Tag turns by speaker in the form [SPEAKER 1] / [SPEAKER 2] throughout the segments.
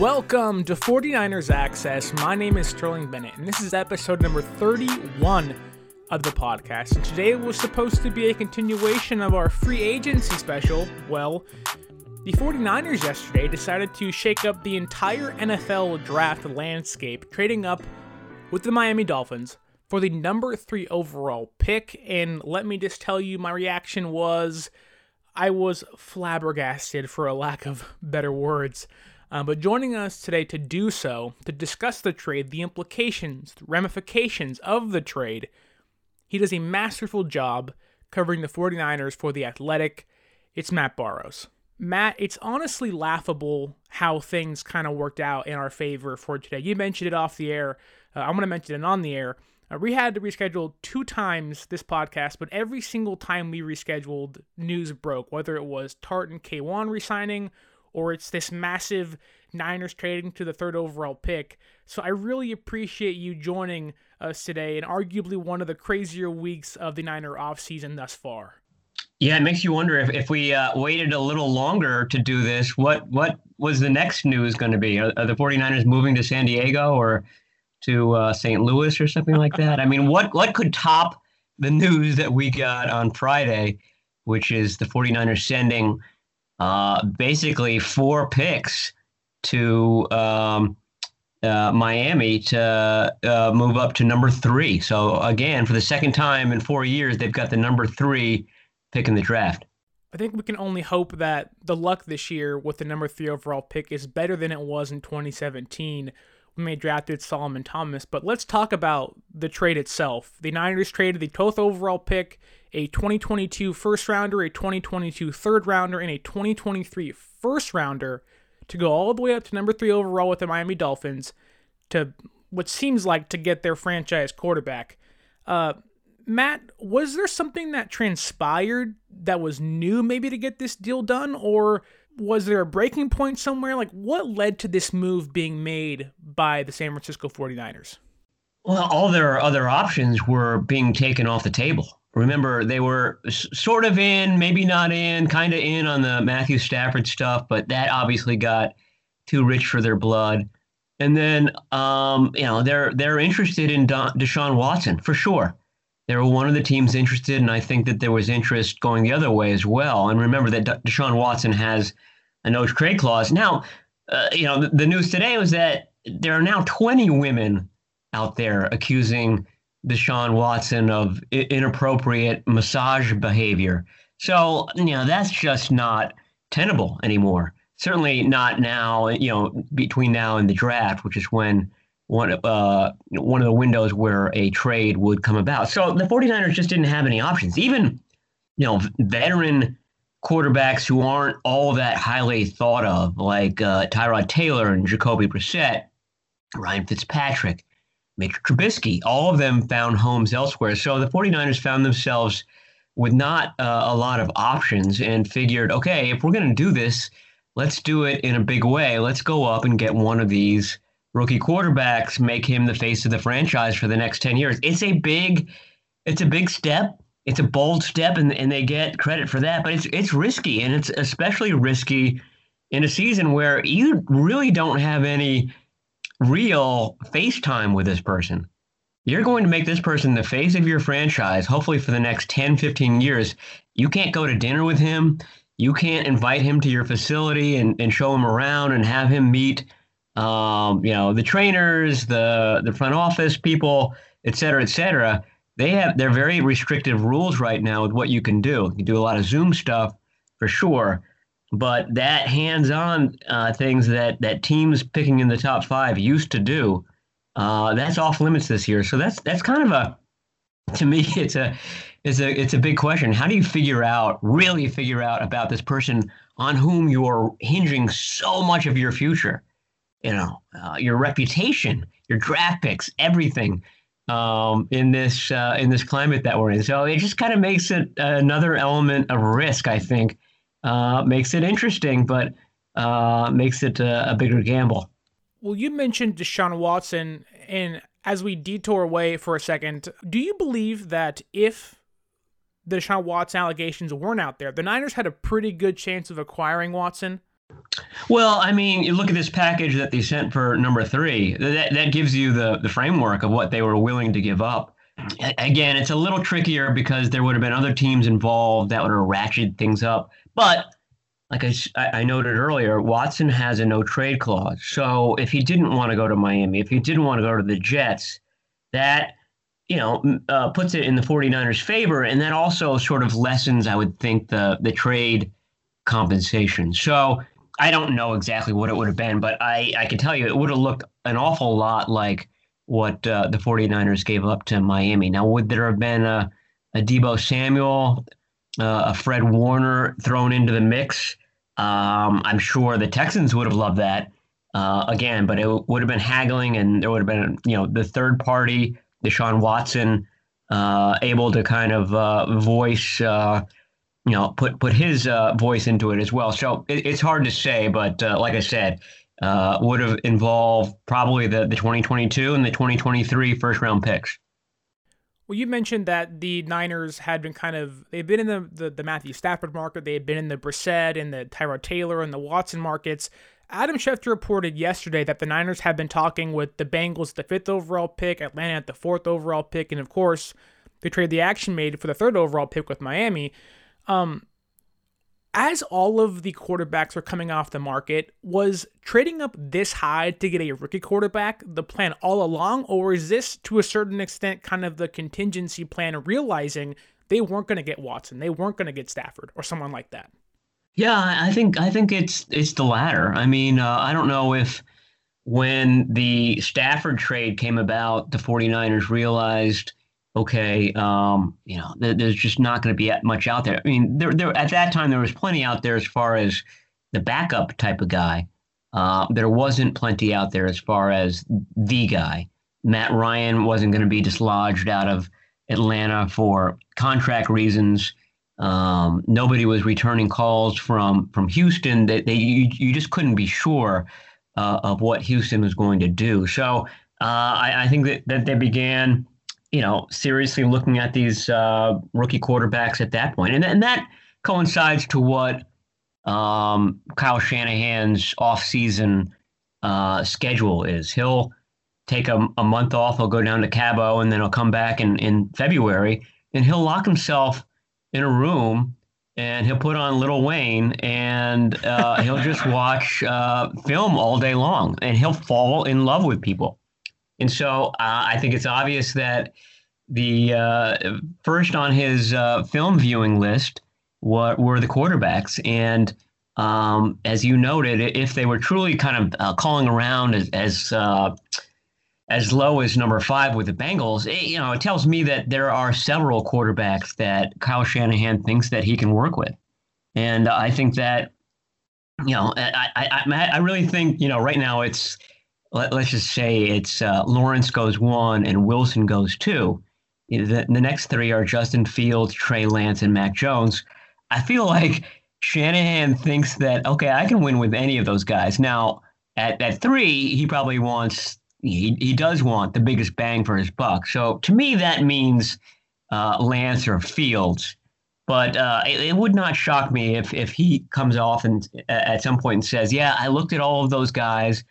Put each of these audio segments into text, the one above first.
[SPEAKER 1] Welcome to 49ers Access. My name is Sterling Bennett, and this is episode number 31 of the podcast. And today was supposed to be a continuation of our free agency special. Well, the 49ers yesterday decided to shake up the entire NFL draft landscape, trading up with the Miami Dolphins for the number three overall pick. And let me just tell you, my reaction was I was flabbergasted, for a lack of better words. Uh, but joining us today to do so, to discuss the trade, the implications, the ramifications of the trade, he does a masterful job covering the 49ers for The Athletic. It's Matt Barrows. Matt, it's honestly laughable how things kind of worked out in our favor for today. You mentioned it off the air. Uh, I'm going to mention it on the air. Uh, we had to reschedule two times this podcast, but every single time we rescheduled, news broke, whether it was Tartan K1 resigning or it's this massive Niners trading to the third overall pick. So I really appreciate you joining us today and arguably one of the crazier weeks of the Niner offseason thus far.
[SPEAKER 2] Yeah, it makes you wonder if, if we uh, waited a little longer to do this, what what was the next news going to be? Are, are, the 49ers moving to San Diego or to uh, St. Louis or something like that? I mean, what, what could top the news that we got on Friday, which is the 49ers sending – uh, basically four picks to um, uh, Miami to uh, move up to number three. So again, for the second time in four years, they've got the number three pick in the draft.
[SPEAKER 1] I think we can only hope that the luck this year with the number three overall pick is better than it was in 2017 when they drafted Solomon Thomas. But let's talk about the trade itself. The Niners traded the 12th overall pick a 2022 first rounder, a 2022 third rounder, and a 2023 first rounder to go all the way up to number three overall with the Miami Dolphins to what seems like to get their franchise quarterback. Uh, Matt, was there something that transpired that was new maybe to get this deal done, or was there a breaking point somewhere? Like, what led to this move being made by the San Francisco 49ers?
[SPEAKER 2] Well, all their other options were being taken off the table remember they were sort of in, maybe not in, kind of in on the Matthew Stafford stuff, but that obviously got too rich for their blood. And then, um, you know, they're they're interested in Don, Deshaun Watson for sure. They were one of the teams interested, and I think that there was interest going the other way as well. And remember that Deshaun Watson has a no trade clause. Now, uh, you know, the, the news today was that there are now 20 women out there accusing Deshaun Watson of inappropriate massage behavior. So, you know, that's just not tenable anymore. Certainly not now, you know, between now and the draft, which is when one, uh, one of the windows where a trade would come about. So the 49ers just didn't have any options. Even, you know, veteran quarterbacks who aren't all that highly thought of, like uh, Tyrod Taylor and Jacoby Brissett, Ryan Fitzpatrick, Mitch Trubisky. All of them found homes elsewhere. So the 49ers found themselves with not uh, a lot of options and figured, okay, if we're going to do this, let's do it in a big way. Let's go up and get one of these rookie quarterbacks, make him the face of the franchise for the next 10 years. It's a big it's a big step. It's a bold step and, and they get credit for that, but it's it's risky and it's especially risky in a season where you really don't have any real FaceTime with this person. You're going to make this person the face of your franchise, hopefully for the next 10, 15 years. You can't go to dinner with him. You can't invite him to your facility and, and show him around and have him meet, um, you know, the trainers, the the front office people, et cetera, et cetera. They have they're very restrictive rules right now with what you can do. You do a lot of Zoom stuff for sure, but that hands-on uh, things that that teams picking in the top five used to do, uh, that's off limits this year. So that's that's kind of a, to me, it's a, it's a it's a big question. How do you figure out, really figure out about this person on whom you're hinging so much of your future, you know, uh, your reputation, your draft picks, everything. Um, in this uh, in this climate that we're in, so it just kind of makes it another element of risk, I think, uh, makes it interesting, but uh, makes it a, a, bigger gamble.
[SPEAKER 1] Well, you mentioned Deshaun Watson, and as we detour away for a second, do you believe that if the Deshaun Watson allegations weren't out there, the Niners had a pretty good chance of acquiring Watson?
[SPEAKER 2] Well, I mean, you look at this package that they sent for number three. That that gives you the the framework of what they were willing to give up. Again, it's a little trickier because there would have been other teams involved that would have ratcheted things up. But like I, I noted earlier, Watson has a no trade clause. So if he didn't want to go to Miami, if he didn't want to go to the Jets, that you know uh, puts it in the 49ers' favor, and that also sort of lessens, I would think, the the trade compensation. So I don't know exactly what it would have been, but I, I can tell you it would have looked an awful lot like what uh, the 49ers gave up to Miami. Now, would there have been a, a Deebo Samuel, uh, a Fred Warner thrown into the mix? Um, I'm sure the Texans would have loved that uh, again, but it would have been haggling, and there would have been, you know, the third party, Deshaun Watson, uh, able to kind of uh, voice uh, you know, put put his uh, voice into it as well. So it, it's hard to say, but like I said, would have involved probably the the 2022 and the 2023 first round picks.
[SPEAKER 1] Well, you mentioned that the Niners had been kind of they've been in the, the, the Matthew Stafford market, they had been in the Brissett and the Tyrod Taylor and the Watson markets. Adam Schefter reported yesterday that the Niners have been talking with the Bengals, the fifth overall pick, Atlanta at the fourth overall pick, and of course, they trade the action made for the third overall pick with Miami. Um, as all of the quarterbacks are coming off the market, was trading up this high to get a rookie quarterback the plan all along, or is this to a certain extent kind of the contingency plan, realizing they weren't going to get Watson, they weren't going to get Stafford, or someone like that?
[SPEAKER 2] Yeah, I think I think it's it's the latter. I mean, uh, I don't know if when the Stafford trade came about, the 49ers realized okay, um, you know, th- there's just not going to be much out there. I mean, there, there at that time there was plenty out there as far as the backup type of guy. Uh, there wasn't plenty out there as far as the guy. Matt Ryan wasn't going to be dislodged out of Atlanta for contract reasons. Um, nobody was returning calls from from Houston. That they, they, you, you just couldn't be sure uh, of what Houston was going to do. So uh, I, I, think that, that they began you know, seriously looking at these uh, rookie quarterbacks at that point. And, and that coincides to what um, Kyle Shanahan's offseason uh, schedule is. He'll take a, a month off, he'll go down to Cabo, and then he'll come back in, in February, and he'll lock himself in a room and he'll put on Lil Wayne and uh, he'll just watch uh, film all day long and he'll fall in love with people. And so uh, I think it's obvious that the uh, first on his uh, film viewing list were, were the quarterbacks. And um, as you noted, if they were truly kind of uh, calling around as as, uh, as low as number five with the Bengals, it, you know, it tells me that there are several quarterbacks that Kyle Shanahan thinks that he can work with. And I think that, you know, I, I, I really think, you know, right now it's let, us just say it's uh, Lawrence goes one and Wilson goes two. The, the next three are Justin Fields, Trey Lance, and Mac Jones. I feel like Shanahan thinks that okay, I can win with any of those guys. Now at at three, he probably wants he he does want the biggest bang for his buck. So to me, that means uh, Lance or Fields. But uh, it, it, would not shock me if if he comes off and at some point and says, "Yeah, I looked at all of those guys."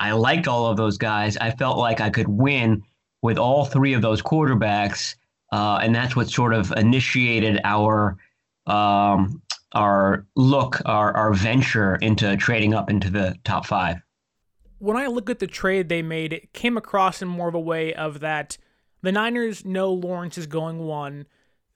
[SPEAKER 2] I liked all of those guys. I felt like I could win with all three of those quarterbacks, uh, and that's what sort of initiated our um, our look, our our venture into trading up into the top five.
[SPEAKER 1] When I look at the trade they made, it came across in more of a way of that the Niners know Lawrence is going one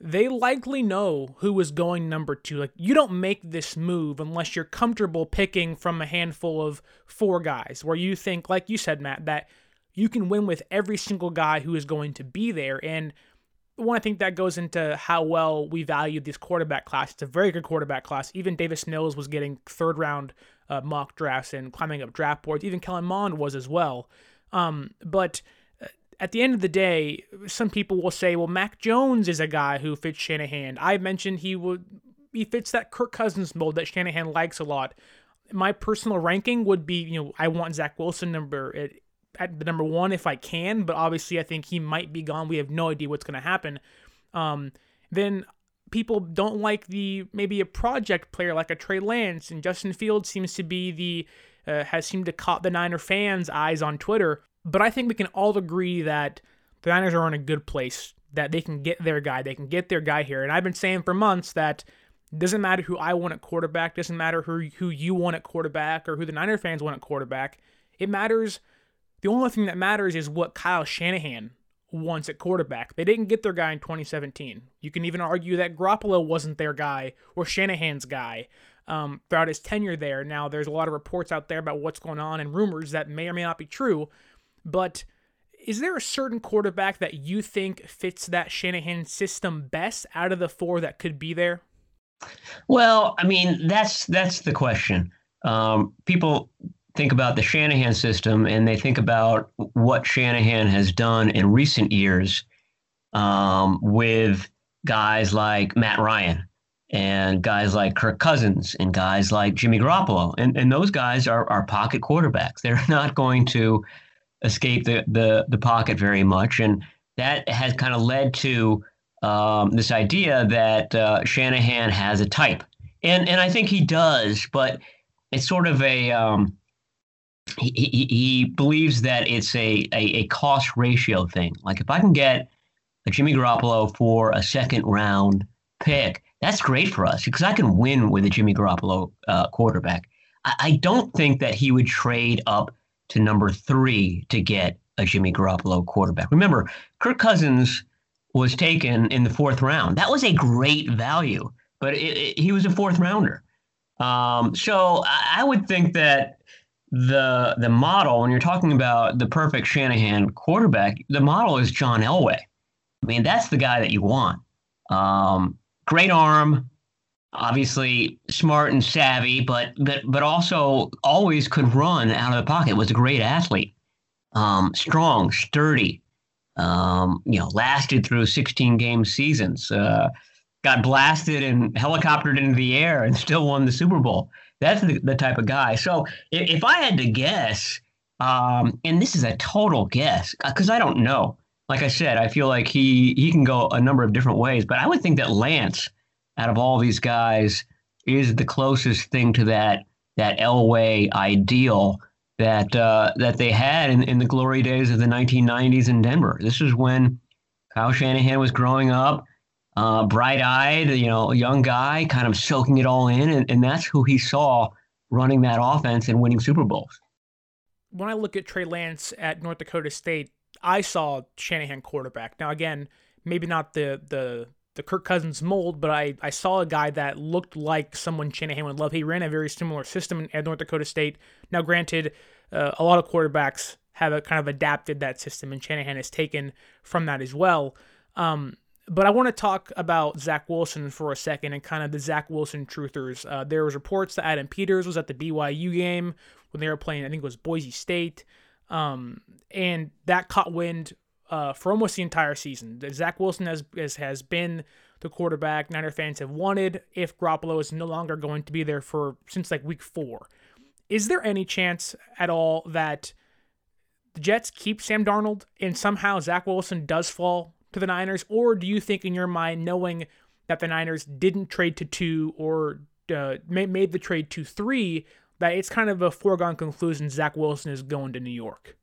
[SPEAKER 1] they likely know who is going number two. Like, you don't make this move unless you're comfortable picking from a handful of four guys where you think, like you said, Matt, that you can win with every single guy who is going to be there. And one, I think that goes into how well we value this quarterback class. It's a very good quarterback class. Even Davis Mills was getting third round uh, mock drafts and climbing up draft boards. Even Kellen Mond was as well. Um, but at the end of the day, some people will say, well, Mac Jones is a guy who fits Shanahan. I mentioned he would he fits that Kirk Cousins mold that Shanahan likes a lot. My personal ranking would be, you know, I want Zach Wilson number at, at the number one if I can, but obviously I think he might be gone. We have no idea what's going to happen. Um, then people don't like the maybe a project player like a Trey Lance, and Justin Fields seems to be the uh, has seemed to caught the Niner fans' eyes on Twitter. But I think we can all agree that the Niners are in a good place, that they can get their guy, they can get their guy here. And I've been saying for months that doesn't matter who I want at quarterback, doesn't matter who who you want at quarterback or who the Niner fans want at quarterback. It matters. The only thing that matters is what Kyle Shanahan wants at quarterback. They didn't get their guy in 2017. You can even argue that Garoppolo wasn't their guy or Shanahan's guy um, throughout his tenure there. Now, there's a lot of reports out there about what's going on and rumors that may or may not be true, but is there a certain quarterback that you think fits that Shanahan system best out of the four that could be there?
[SPEAKER 2] Well, I mean, that's that's the question. Um, people think about the Shanahan system and they think about what Shanahan has done in recent years um, with guys like Matt Ryan and guys like Kirk Cousins and guys like Jimmy Garoppolo. And, and those guys are, are pocket quarterbacks. They're not going to escape the, the, the pocket very much. And that has kind of led to um, this idea that uh, Shanahan has a type. And, and I think he does, but it's sort of a. Um, he, he, he believes that it's a, a, a cost ratio thing. Like if I can get a Jimmy Garoppolo for a second round pick, that's great for us because I can win with a Jimmy Garoppolo uh, quarterback. I, I, don't think that he would trade up to number three to get a Jimmy Garoppolo quarterback. Remember, Kirk Cousins was taken in the fourth round. That was a great value, but it, it, he was a fourth rounder. Um, so I, I would think that the the model when you're talking about the perfect Shanahan quarterback, the model is John Elway. I mean, that's the guy that you want. Um, great arm, obviously smart and savvy, but but but also always could run out of the pocket. Was a great athlete, um, strong, sturdy. Um, you know, lasted through 16 game seasons. Uh, got blasted and helicoptered into the air and still won the Super Bowl. That's the, the type of guy. So if, if I had to guess, um, and this is a total guess because I don't know. Like I said, I feel like he he can go a number of different ways, but I would think that Lance, out of all these guys, is the closest thing to that that Elway ideal that uh, that they had in, in the glory days of the 1990s in Denver. This is when Kyle Shanahan was growing up uh, bright-eyed, you know, young guy, kind of soaking it all in, and, and that's who he saw running that offense and winning Super Bowls.
[SPEAKER 1] When I look at Trey Lance at North Dakota State, I saw Shanahan quarterback. Now again, maybe not the the the Kirk Cousins mold, but I, I saw a guy that looked like someone Shanahan would love. He ran a very similar system at North Dakota State. Now, granted, uh, a lot of quarterbacks have a, kind of adapted that system, and Shanahan has taken from that as well. Um, but I want to talk about Zach Wilson for a second and kind of the Zach Wilson truthers. Uh, there was reports that Adam Peters was at the BYU game when they were playing. I think it was Boise State, um, and that caught wind uh, for almost the entire season. Zach Wilson has, has has been the quarterback Niner fans have wanted. If Garoppolo is no longer going to be there for since like week four, is there any chance at all that the Jets keep Sam Darnold and somehow Zach Wilson does fall to the Niners, or do you think in your mind, knowing that the Niners didn't trade to two or uh, made the trade to three, that it's kind of a foregone conclusion Zach Wilson is going to New York?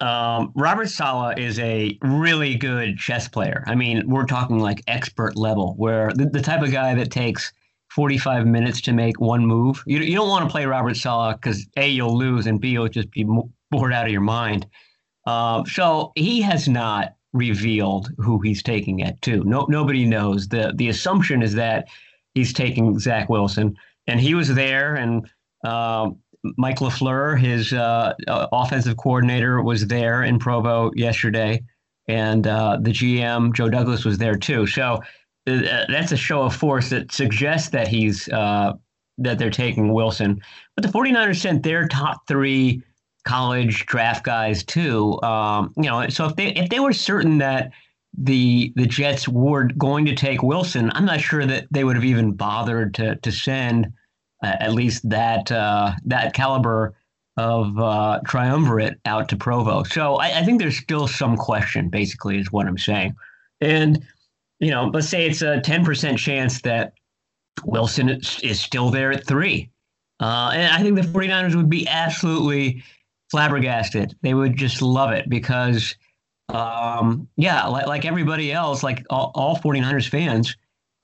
[SPEAKER 2] Um, Robert Saleh is a really good chess player. I mean, we're talking like expert level, where the, the type of guy that takes 45 minutes to make one move. You, you don't want to play Robert Saleh because A, you'll lose, and B, you'll just be bored out of your mind. Uh, so he has not revealed who he's taking it to. No, nobody knows. the The assumption is that he's taking Zach Wilson, and he was there. And uh, Mike LaFleur, his uh, uh, offensive coordinator, was there in Provo yesterday, and uh, the GM Joe Douglas was there too. So uh, that's a show of force that suggests that he's uh, that they're taking Wilson. But the 49ers sent their top three college draft guys too. Um, you know, so if they if they were certain that the the Jets were going to take Wilson, I'm not sure that they would have even bothered to to send at least that uh, that caliber of uh, triumvirate out to Provo. So I, I, think there's still some question. Basically, is what I'm saying. And you know, let's say it's a 10% chance that Wilson is still there at three. Uh, and I think the 49ers would be absolutely flabbergasted. They would just love it because, um, yeah, like, like, everybody else, like all, all 49ers fans,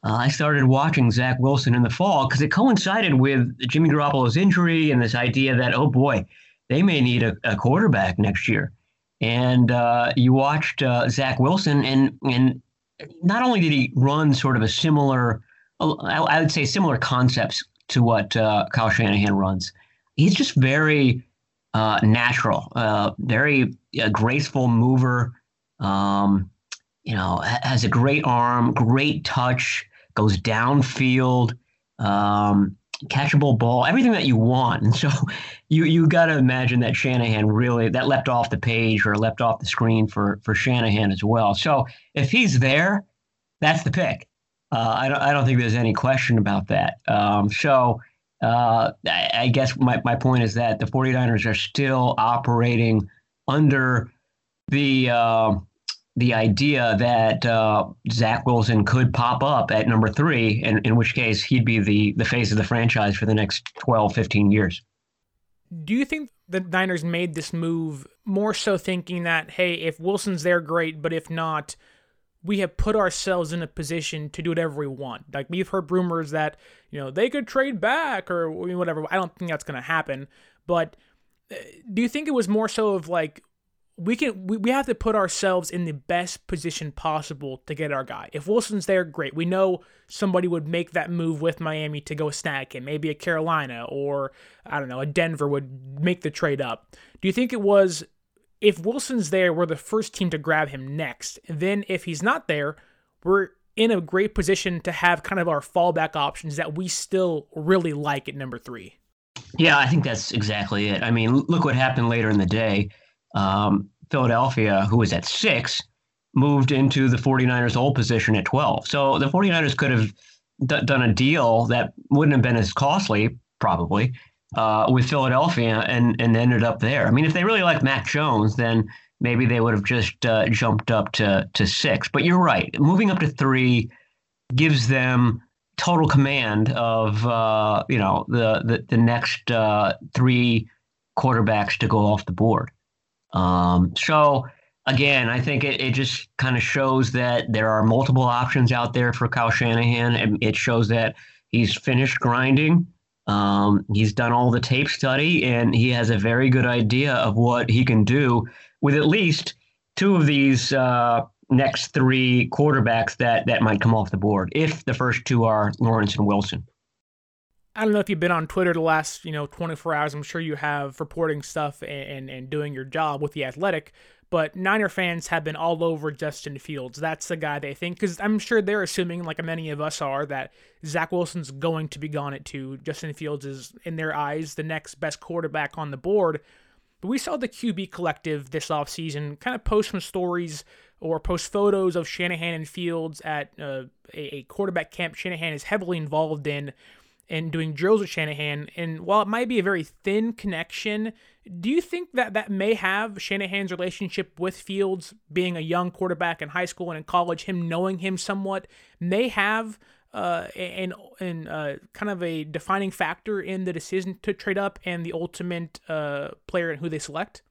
[SPEAKER 2] uh, I started watching Zach Wilson in the fall because it coincided with Jimmy Garoppolo's injury and this idea that, oh boy, they may need a, a quarterback next year. And uh, you watched uh, Zach Wilson, and and not only did he run sort of a similar, I would say similar concepts to what uh, Kyle Shanahan runs. He's just very uh, natural, uh, very uh, graceful mover. Um, you know, has a great arm, great touch, goes downfield. Um, catchable ball, everything that you want. And so you you got to imagine that Shanahan really that leapt off the page or leapt off the screen for for Shanahan as well. So if he's there, that's the pick. Uh, I don't I don't think there's any question about that. Um, so uh, I, I, guess my, my point is that the 49ers are still operating under the uh, the idea that uh, Zach Wilson could pop up at number three, and in which case he'd be the, the face of the franchise for the next 12, 15 years.
[SPEAKER 1] Do you think the Niners made this move more so thinking that, hey, if Wilson's there, great, but if not, we have put ourselves in a position to do whatever we want. Like we've heard rumors that, you know, they could trade back or whatever. I don't think that's going to happen. But uh, do you think it was more so of like we can we, we have to put ourselves in the best position possible to get our guy. If Wilson's there, great. We know somebody would make that move with Miami to go snag him. Maybe a Carolina or I don't know, a Denver would make the trade up. Do you think it was if Wilson's there, we're the first team to grab him next. Then if he's not there, we're in a great position to have kind of our fallback options that we still really like at number three.
[SPEAKER 2] Yeah, I think that's exactly it. I mean, look what happened later in the day um, Philadelphia, who was at six, moved into the 49ers' old position at 12. So the 49ers could have d- done a deal that wouldn't have been as costly, probably, uh, with Philadelphia and, and ended up there. I mean, if they really liked Mac Jones, then maybe they would have just uh, jumped up to, to six. But you're right. Moving up to three gives them total command of, uh, you know, the, the, the next uh, three quarterbacks to go off the board. Um, so again, I think it, it just kind of shows that there are multiple options out there for Kyle Shanahan. And it shows that he's finished grinding. Um, he's done all the tape study and he has a very good idea of what he can do with at least two of these uh, next three quarterbacks that, that might come off the board if the first two are Lawrence and Wilson.
[SPEAKER 1] I don't know if you've been on Twitter the last, you know, 24 hours. I'm sure you have reporting stuff and, and, and, doing your job with the athletic. But Niner fans have been all over Justin Fields. That's the guy they think, because I'm sure they're assuming, like many of us are, that Zach Wilson's going to be gone at two. Justin Fields is, in their eyes, the next best quarterback on the board. But we saw the QB collective this offseason kind of post some stories or post photos of Shanahan and Fields at uh, a, a quarterback camp Shanahan is heavily involved in and doing drills with Shanahan. And while it might be a very thin connection, do you think that that may have Shanahan's relationship with Fields being a young quarterback in high school and in college, him knowing him somewhat, may have uh, and and uh, kind of a defining factor in the decision to trade up and the ultimate uh, player and who they select?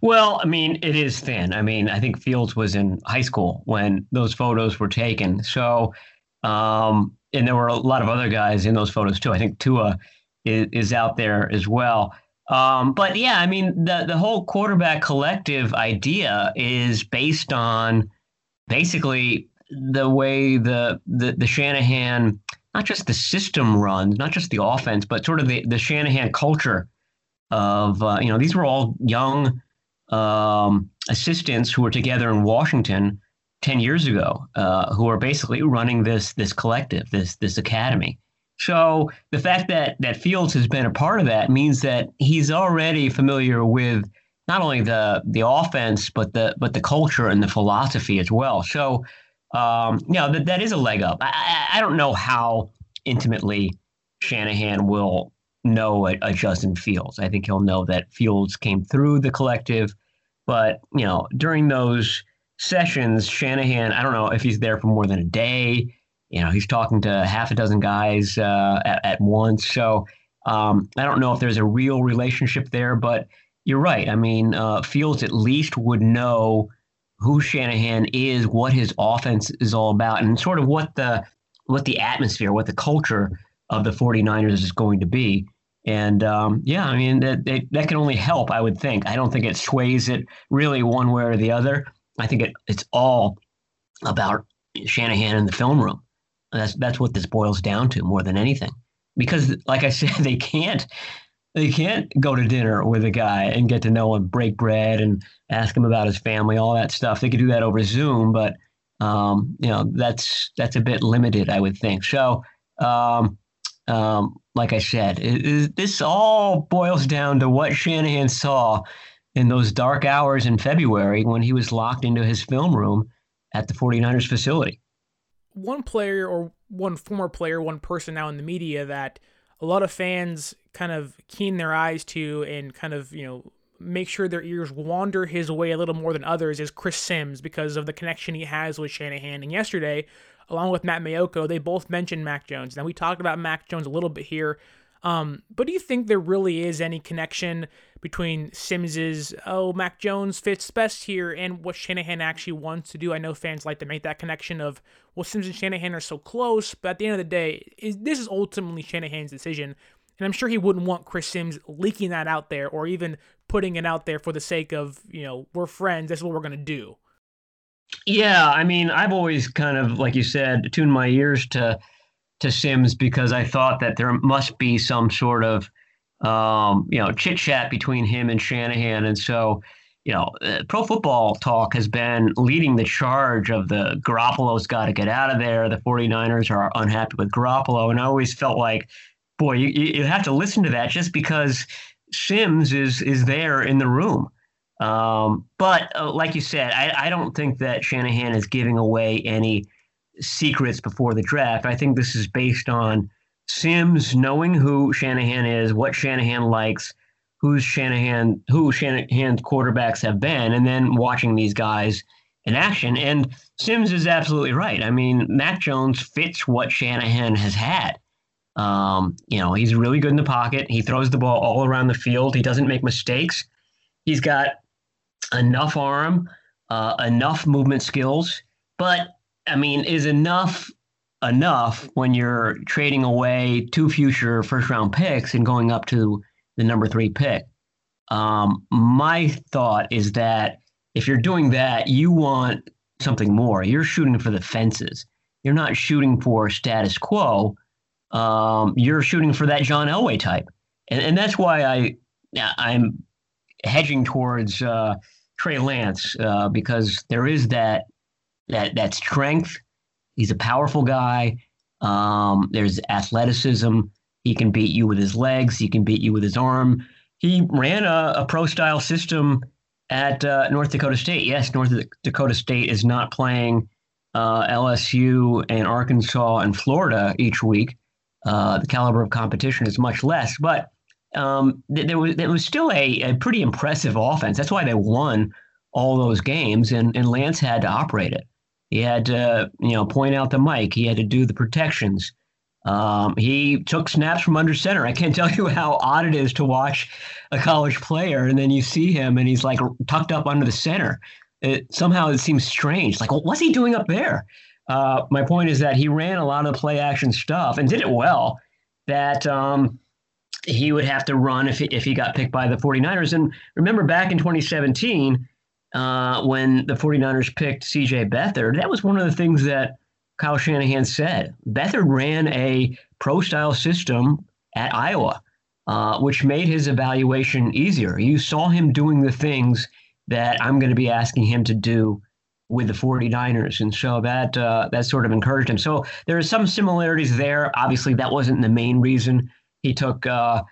[SPEAKER 2] Well, I mean, it is thin. I mean, I think Fields was in high school when those photos were taken. So, um, and there were a lot of other guys in those photos too. I think Tua is, is out there as well. Um, but yeah, I mean, the the whole quarterback collective idea is based on basically the way the the, the Shanahan, not just the system runs, not just the offense, but sort of the the Shanahan culture of uh, you know these were all young um, assistants who were together in Washington 10 years ago uh, who are basically running this this collective this this academy. So the fact that that fields has been a part of that means that he's already familiar with not only the the offense but the but the culture and the philosophy as well. So um, you know that, that is a leg up. I, I don't know how intimately shanahan will know a, a justin fields. I think he'll know that fields came through the collective but you know during those sessions, Shanahan, I don't know if he's there for more than a day. You know, he's talking to half a dozen guys uh, at, at once. So um, I don't know if there's a real relationship there, but you're right. I mean, uh, Fields at least would know who Shanahan is, what his offense is all about, and sort of what the what the atmosphere, what the culture of the 49ers is going to be. And um, yeah, I mean that, that that can only help, I would think. I don't think it sways it really one way or the other. I think it, it's all about Shanahan in the film room. That's that's what this boils down to more than anything. Because, like I said, they can't they can't go to dinner with a guy and get to know him, break bread, and ask him about his family, all that stuff. They could do that over Zoom, but um, you know that's that's a bit limited, I would think. So, um, um, like I said, it, it, this all boils down to what Shanahan saw in those dark hours in February when he was locked into his film room at the 49ers facility.
[SPEAKER 1] One player or one former player, one person now in the media that a lot of fans kind of keen their eyes to and kind of, you know, make sure their ears wander his way a little more than others is Chris Sims because of the connection he has with Shanahan. And yesterday, along with Matt Maiocco, they both mentioned Mac Jones. Now, we talked about Mac Jones a little bit here um, but do you think there really is any connection between Sims's oh Mac Jones fits best here and what Shanahan actually wants to do? I know fans like to make that connection of well Sims and Shanahan are so close, but at the end of the day, is, this is ultimately Shanahan's decision. And I'm sure he wouldn't want Chris Sims leaking that out there or even putting it out there for the sake of, you know, we're friends, that's what we're to do.
[SPEAKER 2] Yeah, I mean, I've always kind of, like you said, tuned my ears to to Sims because I thought that there must be some sort of um, you know chit chat between him and Shanahan, and so you know, uh, Pro Football Talk has been leading the charge of the Garoppolo's got to get out of there. The 49ers are unhappy with Garoppolo, and I always felt like, boy, you, you have to listen to that just because Sims is is there in the room. Um, but uh, like you said, I, I don't think that Shanahan is giving away any secrets before the draft. I think this is based on Sims knowing who Shanahan is, what Shanahan likes, who's Shanahan, who Shanahan's quarterbacks have been, and then watching these guys in action. And Sims is absolutely right. I mean, Mac Jones fits what Shanahan has had. Um, you know, he's really good in the pocket. He throws the ball all around the field. He doesn't make mistakes. He's got enough arm, uh, enough movement skills, but I mean, is enough enough when you're trading away two future first round picks and going up to the number three pick? Um, my thought is that if you're doing that, you want something more. You're shooting for the fences. You're not shooting for status quo. Um, you're shooting for that John Elway type, and, and that's why I I'm hedging towards uh, Trey Lance uh, because there is that that that strength. He's a powerful guy. Um, there's athleticism. He can beat you with his legs. He can beat you with his arm. He ran a, a pro style system at uh, North Dakota State. Yes, North Dakota State is not playing uh, LSU and Arkansas and Florida each week. Uh, the caliber of competition is much less, but um, th- there was there was still a, a pretty impressive offense. That's why they won all those games, and, and Lance had to operate it. He had to, you know, point out the Mike. He had to do the protections. Um, he took snaps from under center. I can't tell you how odd it is to watch a college player and then you see him and he's like tucked up under the center. It, somehow it seems strange. Like, well, what's he doing up there? Uh, my point is that he ran a lot of the play action stuff and did it well. That um, he would have to run if he, if he got picked by the 49ers. And remember back in 2017, uh, when the 49ers picked CJ Beathard, that was one of the things that Kyle Shanahan said. Beathard ran a pro style system at Iowa, uh, which made his evaluation easier. You saw him doing the things that I'm going to be asking him to do with the 49ers. And so that uh, that sort of encouraged him. So there are some similarities there. Obviously, that wasn't the main reason he took uh,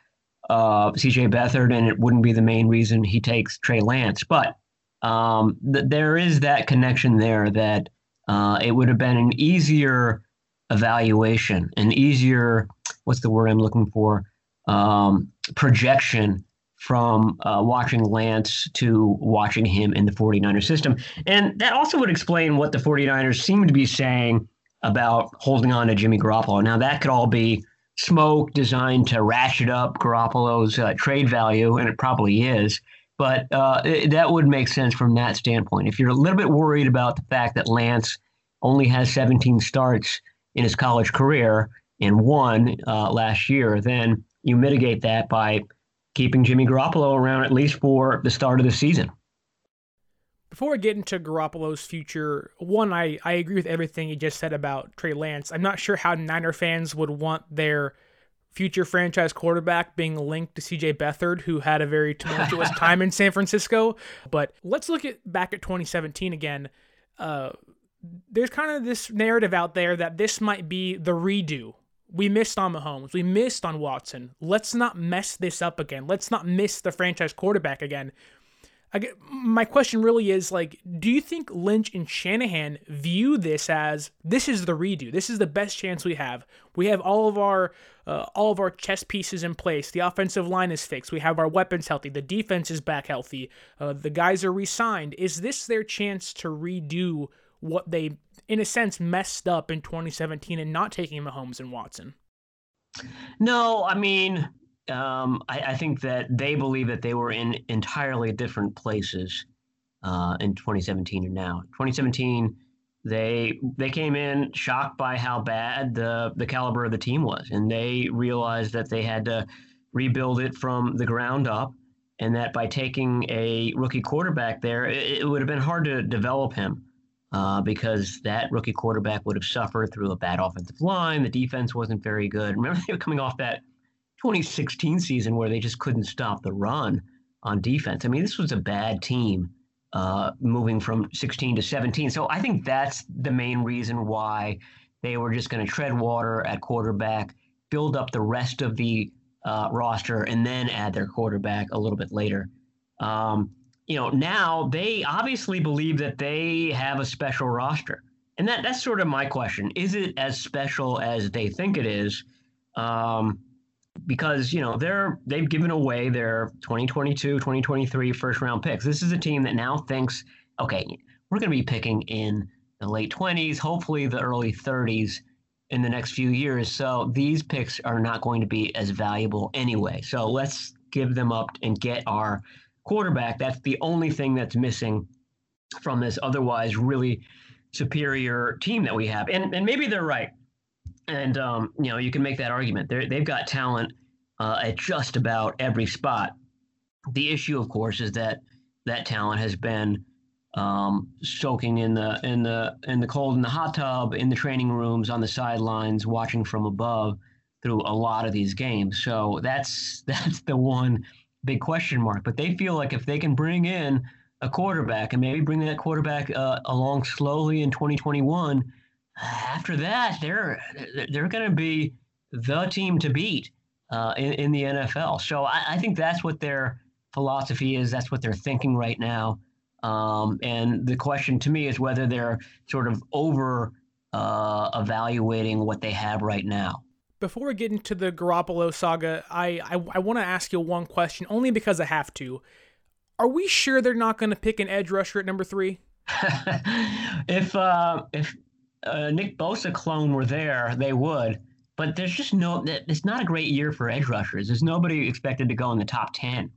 [SPEAKER 2] uh, CJ Beathard, and it wouldn't be the main reason he takes Trey Lance. But um, th- there is that connection there that uh, it would have been an easier evaluation, an easier, what's the word I'm looking for? Um, projection from uh, watching Lance to watching him in the 49ers system. And that also would explain what the 49ers seem to be saying about holding on to Jimmy Garoppolo. Now, that could all be smoke designed to ratchet up Garoppolo's uh, trade value, and it probably is. But uh, it, that would make sense from that standpoint. If you're a little bit worried about the fact that Lance only has 17 starts in his college career and one uh, last year, then you mitigate that by keeping Jimmy Garoppolo around at least for the start of the season.
[SPEAKER 1] Before we get into Garoppolo's future, one, I, I agree with everything you just said about Trey Lance. I'm not sure how Niner fans would want their future franchise quarterback being linked to CJ Beathard, who had a very tumultuous time in San Francisco. But let's look at back at 2017 again. Uh, there's kind of this narrative out there that this might be the redo we missed on Mahomes. We missed on Watson. Let's not mess this up again. Let's not miss the franchise quarterback again. Get, my question really is like, do you think Lynch and Shanahan view this as this is the redo? This is the best chance we have. We have all of our uh, all of our chess pieces in place. The offensive line is fixed. We have our weapons healthy. The defense is back healthy. Uh, the guys are re-signed. Is this their chance to redo what they in a sense, messed up in 2017 and not taking Mahomes and Watson?
[SPEAKER 2] No, I mean, um, I, I, think that they believe that they were in entirely different places uh, in 2017 and now. 2017, they they came in shocked by how bad the the caliber of the team was, and they realized that they had to rebuild it from the ground up, and that by taking a rookie quarterback there, it, it would have been hard to develop him uh, because that rookie quarterback would have suffered through a bad offensive line. The defense wasn't very good. Remember, they were coming off that 2016 season where they just couldn't stop the run on defense. I mean, this was a bad team uh, moving from 16 to 17. So I think that's the main reason why they were just going to tread water at quarterback, build up the rest of the uh, roster, and then add their quarterback a little bit later. Um, you know, now they obviously believe that they have a special roster. And that, that's sort of my question. Is it as special as they think it is? Um, because, you know, they're they've given away their 2022, 2023 first round picks. This is a team that now thinks, okay, we're going to be picking in the late 20s, hopefully the early 30s in the next few years. So these picks are not going to be as valuable anyway. So let's give them up and get our quarterback. That's the only thing that's missing from this otherwise really superior team that we have. And and maybe they're right. And um, you know, you can make that argument. They they've got talent uh, at just about every spot. The issue, of course, is that that talent has been um, soaking in the in the in the cold in the hot tub, in the training rooms, on the sidelines, watching from above through a lot of these games. So that's that's the one big question mark. But they feel like if they can bring in a quarterback and maybe bring that quarterback uh, along slowly in 2021, after that they're they're going to be the team to beat uh, in, in the NFL. So I, I, think that's what their philosophy is. That's what they're thinking right now. Um, and the question to me is whether they're sort of over uh, evaluating what they have right now.
[SPEAKER 1] Before we get into the Garoppolo saga, I I, I want to ask you one question, only because I have to. Are we sure they're not going to pick an edge rusher at number three?
[SPEAKER 2] if uh, if uh, Nick Bosa clone were there, they would. But there's just no. It's not a great year for edge rushers. There's nobody expected to go in the top ten,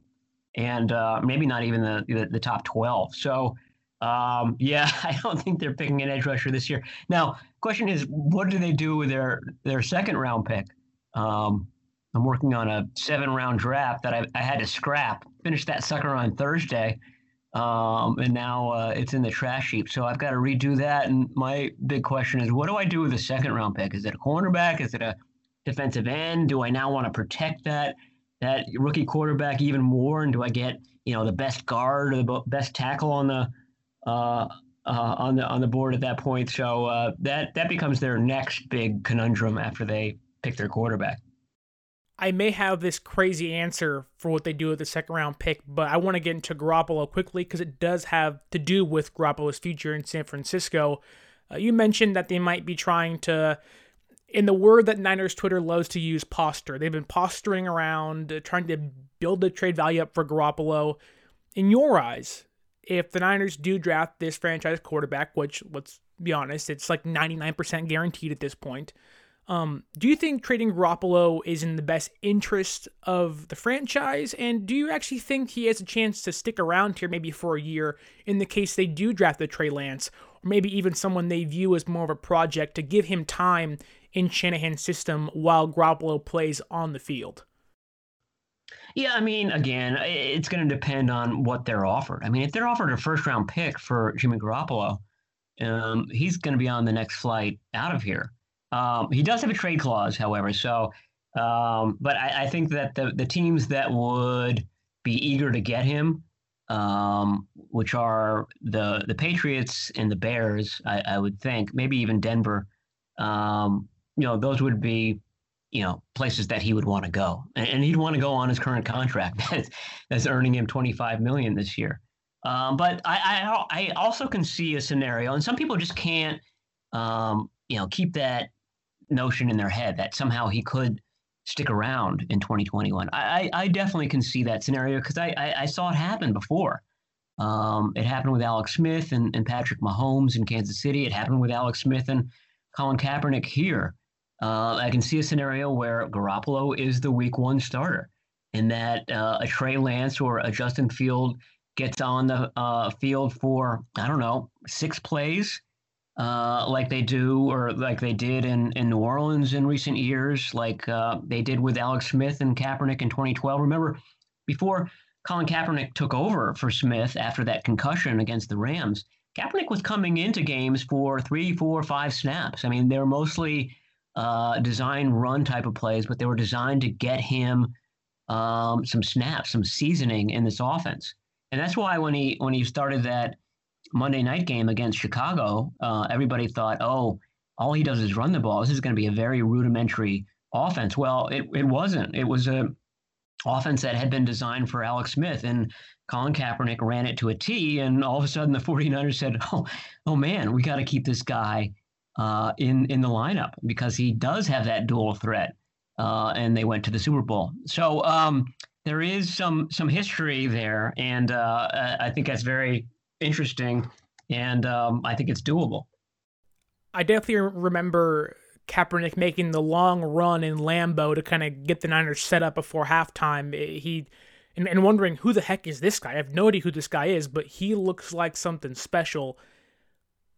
[SPEAKER 2] and uh, maybe not even the, the, the top twelve. So um, yeah, I don't think they're picking an edge rusher this year. Now, question is, what do they do with their their second round pick? Um, I'm working on a seven round draft that I, I had to scrap. Finished that sucker on Thursday, um, and now uh, it's in the trash heap. So I've got to redo that. And my big question is, what do I do with the second round pick? Is it a cornerback? Is it a defensive end? Do I now want to protect that that rookie quarterback even more? And do I get you know the best guard or the best tackle on the uh, uh, on the on the board at that point. So uh, that that becomes their next big conundrum after they pick their quarterback.
[SPEAKER 1] I may have this crazy answer for what they do with the second round pick, but I want to get into Garoppolo quickly because it does have to do with Garoppolo's future in San Francisco. Uh, you mentioned that they might be trying to in the word that Niners Twitter loves to use, posture. They've been posturing around, uh, trying to build the trade value up for Garoppolo. In your eyes, if the Niners do draft this franchise quarterback, which let's be honest, it's like 99% guaranteed at this point. Um, do you think trading Garoppolo is in the best interest of the franchise? And do you actually think he has a chance to stick around here maybe for a year in the case they do draft the Trey Lance, or maybe even someone they view as more of a project to give him time in Shanahan's system while Garoppolo plays on the field?
[SPEAKER 2] Yeah, I mean, again, it's going to depend on what they're offered. I mean, if they're offered a first round pick for Jimmy Garoppolo, um, he's going to be on the next flight out of here. Um, he does have a trade clause, however. So, um, but I, I, think that the the teams that would be eager to get him, um, which are the the Patriots and the Bears, I, I would think, maybe even Denver. Um, you know, those would be you know places that he would want to go, and, and he'd want to go on his current contract that's, that's earning him 25 million this year. Um, but I, I, I also can see a scenario, and some people just can't um, you know keep that notion in their head that somehow he could stick around in 2021. I, I definitely can see that scenario because I, I, I, saw it happen before. Um, it happened with Alex Smith and, and Patrick Mahomes in Kansas City. It happened with Alex Smith and Colin Kaepernick here. Uh, I can see a scenario where Garoppolo is the week one starter and that uh, a Trey Lance or a Justin Fields gets on the uh, field for, I don't know, six plays uh, like they do or like they did in, in New Orleans in recent years, like uh, they did with Alex Smith and Kaepernick in 2012. Remember, before Colin Kaepernick took over for Smith after that concussion against the Rams, Kaepernick was coming into games for three, four, five snaps. I mean, they're mostly uh, design run type of plays, but they were designed to get him um, some snaps, some seasoning in this offense. And that's why when he when he started that Monday night game against Chicago, uh, everybody thought, oh, all he does is run the ball. This is going to be a very rudimentary offense. Well, it, it wasn't. It was a offense that had been designed for Alex Smith and Colin Kaepernick ran it to a T and all of a sudden the 49ers said, "Oh, oh man, we got to keep this guy uh, in in the lineup because he does have that dual threat, uh, and they went to the Super Bowl. So um, there is some some history there, and uh, I think that's very interesting, and um, I think it's doable.
[SPEAKER 1] I definitely remember Kaepernick making the long run in Lambeau to kind of get the Niners set up before halftime. He and, and wondering who the heck is this guy? I have no idea who this guy is, but he looks like something special.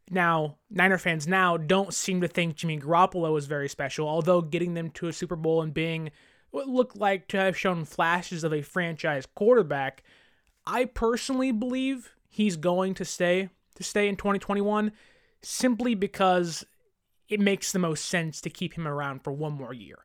[SPEAKER 1] Now, Niner fans now don't seem to think Jimmy Garoppolo is very special, although getting them to a Super Bowl and being what looked like to have shown flashes of a franchise quarterback, I personally believe he's going to stay to stay in 2021 simply because it makes the most sense to keep him around for one more year.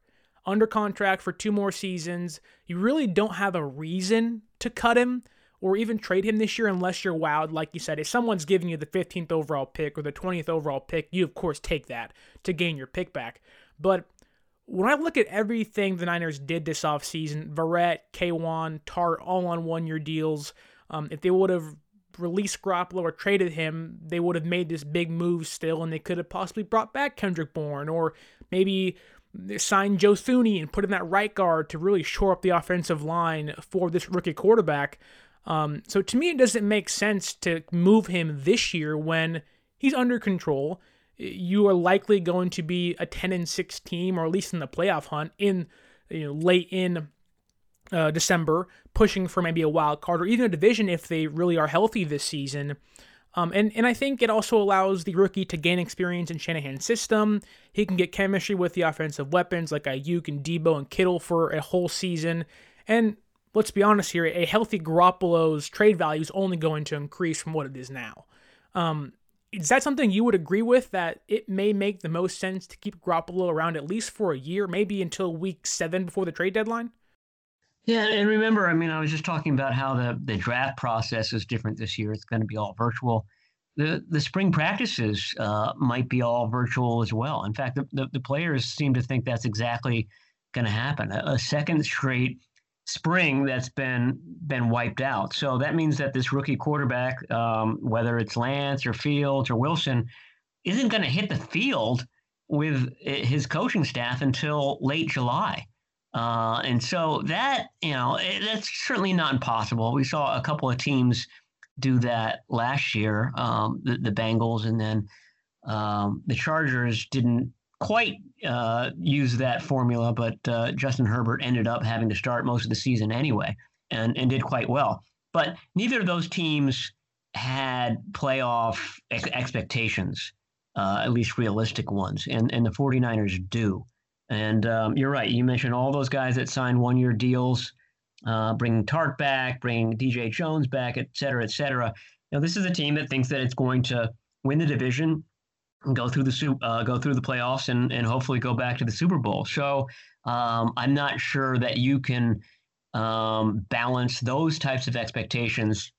[SPEAKER 1] Under contract for two more seasons, you really don't have a reason to cut him or even trade him this year unless you're wowed. Like you said, if someone's giving you the 15th overall pick or the 20th overall pick, you of course take that to gain your pick back. But when I look at everything the Niners did this offseason, Verrett, K'Waun, Tartt, all on one year deals, um, if they would have released Garoppolo or traded him, they would have made this big move still, and they could have possibly brought back Kendrick Bourne or maybe signed Joe Thuney and put in that right guard to really shore up the offensive line for this rookie quarterback. Um, so to me, it doesn't make sense to move him this year when he's under control. You are likely going to be a 10 and 6 team, or at least in the playoff hunt in you know late in uh, December, pushing for maybe a wild card or even a division if they really are healthy this season. Um, and, and I think it also allows the rookie to gain experience in Shanahan's system. He can get chemistry with the offensive weapons like Aiyuk and Deebo and Kittle for a whole season. And let's be honest here, a healthy Garoppolo's trade value is only going to increase from what it is now. Um, is that something you would agree with that it may make the most sense to keep Garoppolo around at least for a year, maybe until week seven before the trade deadline?
[SPEAKER 2] Yeah, and remember, I mean, I was just talking about how the, the draft process is different this year. It's going to be all virtual. The the spring practices uh, might be all virtual as well. In fact, the, the, the players seem to think that's exactly going to happen. A, a second straight spring that's been been wiped out. So that means that this rookie quarterback, um, whether it's Lance or Fields or Wilson, isn't going to hit the field with his coaching staff until late July. Uh, and so that, you know, it, that's certainly not impossible. We saw a couple of teams do that last year, um, the, the Bengals, and then um, the Chargers didn't quite uh, use that formula, but uh, Justin Herbert ended up having to start most of the season anyway and, and did quite well. But neither of those teams had playoff ex- expectations, uh, at least realistic ones, and, and the 49ers do. And um, you're right. You mentioned all those guys that signed one year deals, uh, bringing Tartt back, bringing DJ Jones back, et cetera, et cetera. Know, this is a team that thinks that it's going to win the division, go through the uh, go through the playoffs, and and hopefully go back to the Super Bowl. So um, I'm not sure that you can um, balance those types of expectations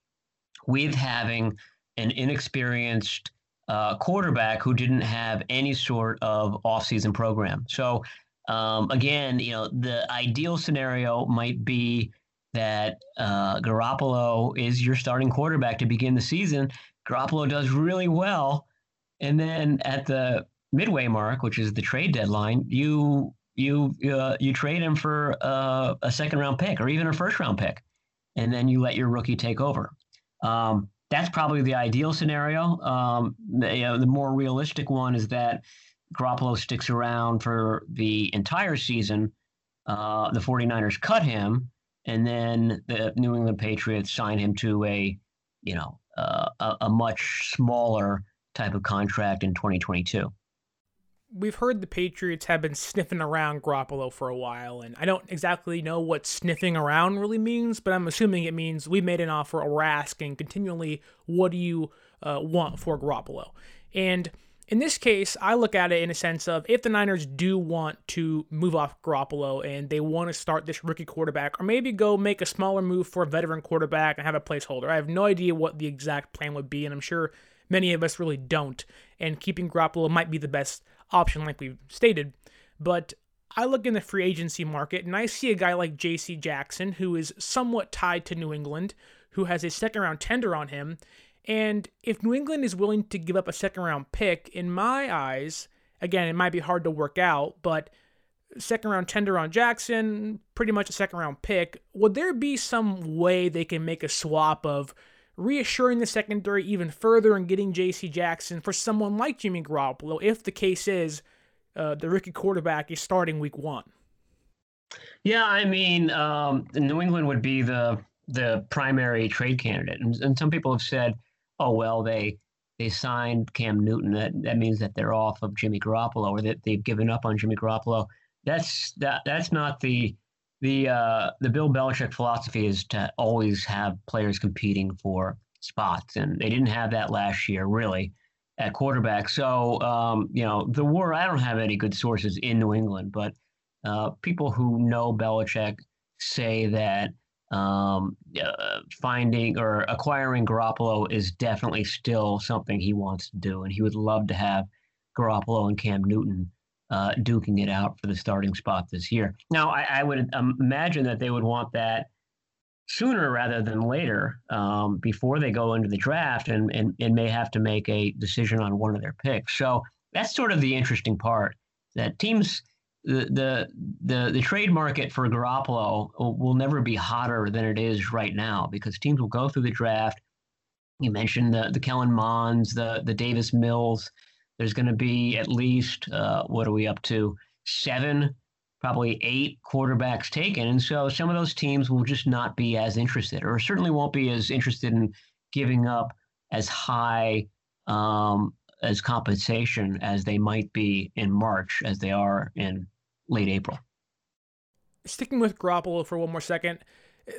[SPEAKER 2] with having an inexperienced uh, quarterback who didn't have any sort of offseason program. So um, again, you know, the ideal scenario might be that uh, Garoppolo is your starting quarterback to begin the season. Garoppolo does really well, and then at the midway mark, which is the trade deadline, you you uh, you trade him for uh, a second round pick or even a first round pick, and then you let your rookie take over. Um, that's probably the ideal scenario. Um, the, you know, the more realistic one is that Garoppolo sticks around for the entire season. Uh, the 49ers cut him, and then the New England Patriots sign him to a, you know, uh, a, a much smaller type of contract in 2022
[SPEAKER 1] we've heard the Patriots have been sniffing around Garoppolo for a while, and I don't exactly know what sniffing around really means, but I'm assuming it means we made an offer, or we're asking continually, what do you uh, want for Garoppolo? And in this case, I look at it in a sense of if the Niners do want to move off Garoppolo and they want to start this rookie quarterback, or maybe go make a smaller move for a veteran quarterback and have a placeholder. I have no idea what the exact plan would be, and I'm sure many of us really don't. And keeping Garoppolo might be the best option, like we've stated. But I look in the free agency market and I see a guy like J.C. Jackson, who is somewhat tied to New England, who has a second round tender on him. And if New England is willing to give up a second round pick, in my eyes, again, it might be hard to work out, but second round tender on Jackson, pretty much a second round pick. Would there be some way they can make a swap of reassuring the secondary even further and getting J.C. Jackson for someone like Jimmy Garoppolo if the case is uh, the rookie quarterback is starting week one?
[SPEAKER 2] Yeah, I mean, um, New England would be the the primary trade candidate, and, and some people have said, "Oh well, they they signed Cam Newton. That that means that they're off of Jimmy Garoppolo, or that they've given up on Jimmy Garoppolo." That's that that's not the the uh, the Bill Belichick philosophy is to always have players competing for spots, and they didn't have that last year, really, at quarterback. So um, you know, the war. I don't have any good sources in New England, but uh, people who know Belichick say that um, uh, finding or acquiring Garoppolo is definitely still something he wants to do, and he would love to have Garoppolo and Cam Newton uh, duking it out for the starting spot this year. Now, I, I would um, imagine that they would want that sooner rather than later um, before they go into the draft and, and, and may have to make a decision on one of their picks. So that's sort of the interesting part that teams. The, the the the trade market for Garoppolo will never be hotter than it is right now because teams will go through the draft. You mentioned the the Kellen Monds, the the Davis Mills, there's going to be at least uh, what are we up to? Seven, probably eight quarterbacks taken, and so some of those teams will just not be as interested, or certainly won't be as interested in giving up as high um, as compensation as they might be in March, as they are in late April.
[SPEAKER 1] Sticking with Garoppolo for one more second,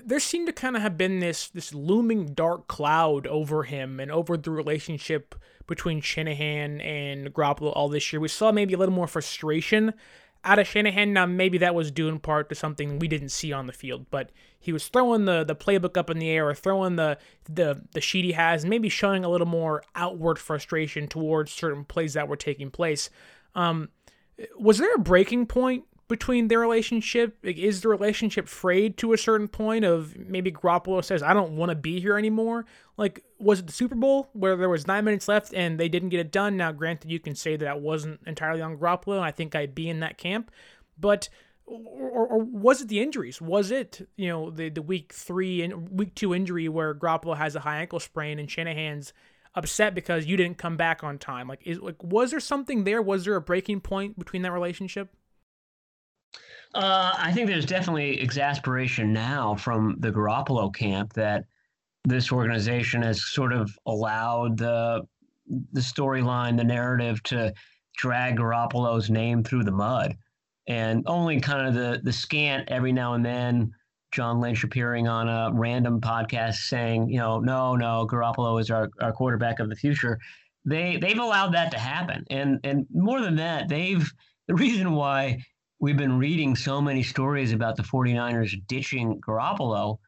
[SPEAKER 1] there seemed to kind of have been this this looming dark cloud over him and over the relationship between Shanahan and Garoppolo all this year. We saw maybe a little more frustration out of Shanahan. Now maybe that was due in part to something we didn't see on the field, but he was throwing the the playbook up in the air or throwing the the the sheet he has, and maybe showing a little more outward frustration towards certain plays that were taking place. Um, was there a breaking point between their relationship? Is the relationship frayed to a certain point of maybe Garoppolo says, I don't want to be here anymore? Like, was it the Super Bowl where there was nine minutes left and they didn't get it done? Now, granted, you can say that, that wasn't entirely on Garoppolo, and I think I'd be in that camp. But or, or, was it the injuries? Was it you know the the week three and week two injury where Garoppolo has a high ankle sprain and Shanahan's upset because you didn't come back on time? Like, is like was there something there? Was there a breaking point between that relationship?
[SPEAKER 2] Uh, I think there's definitely exasperation now from the Garoppolo camp that this organization has sort of allowed the the storyline, the narrative to drag Garoppolo's name through the mud, and only kind of the the scant every now and then John Lynch appearing on a random podcast saying, you know, no, no, Garoppolo is our, our quarterback of the future. They they've allowed that to happen, and and more than that, they've the reason why we've been reading so many stories about the 49ers ditching Garoppolo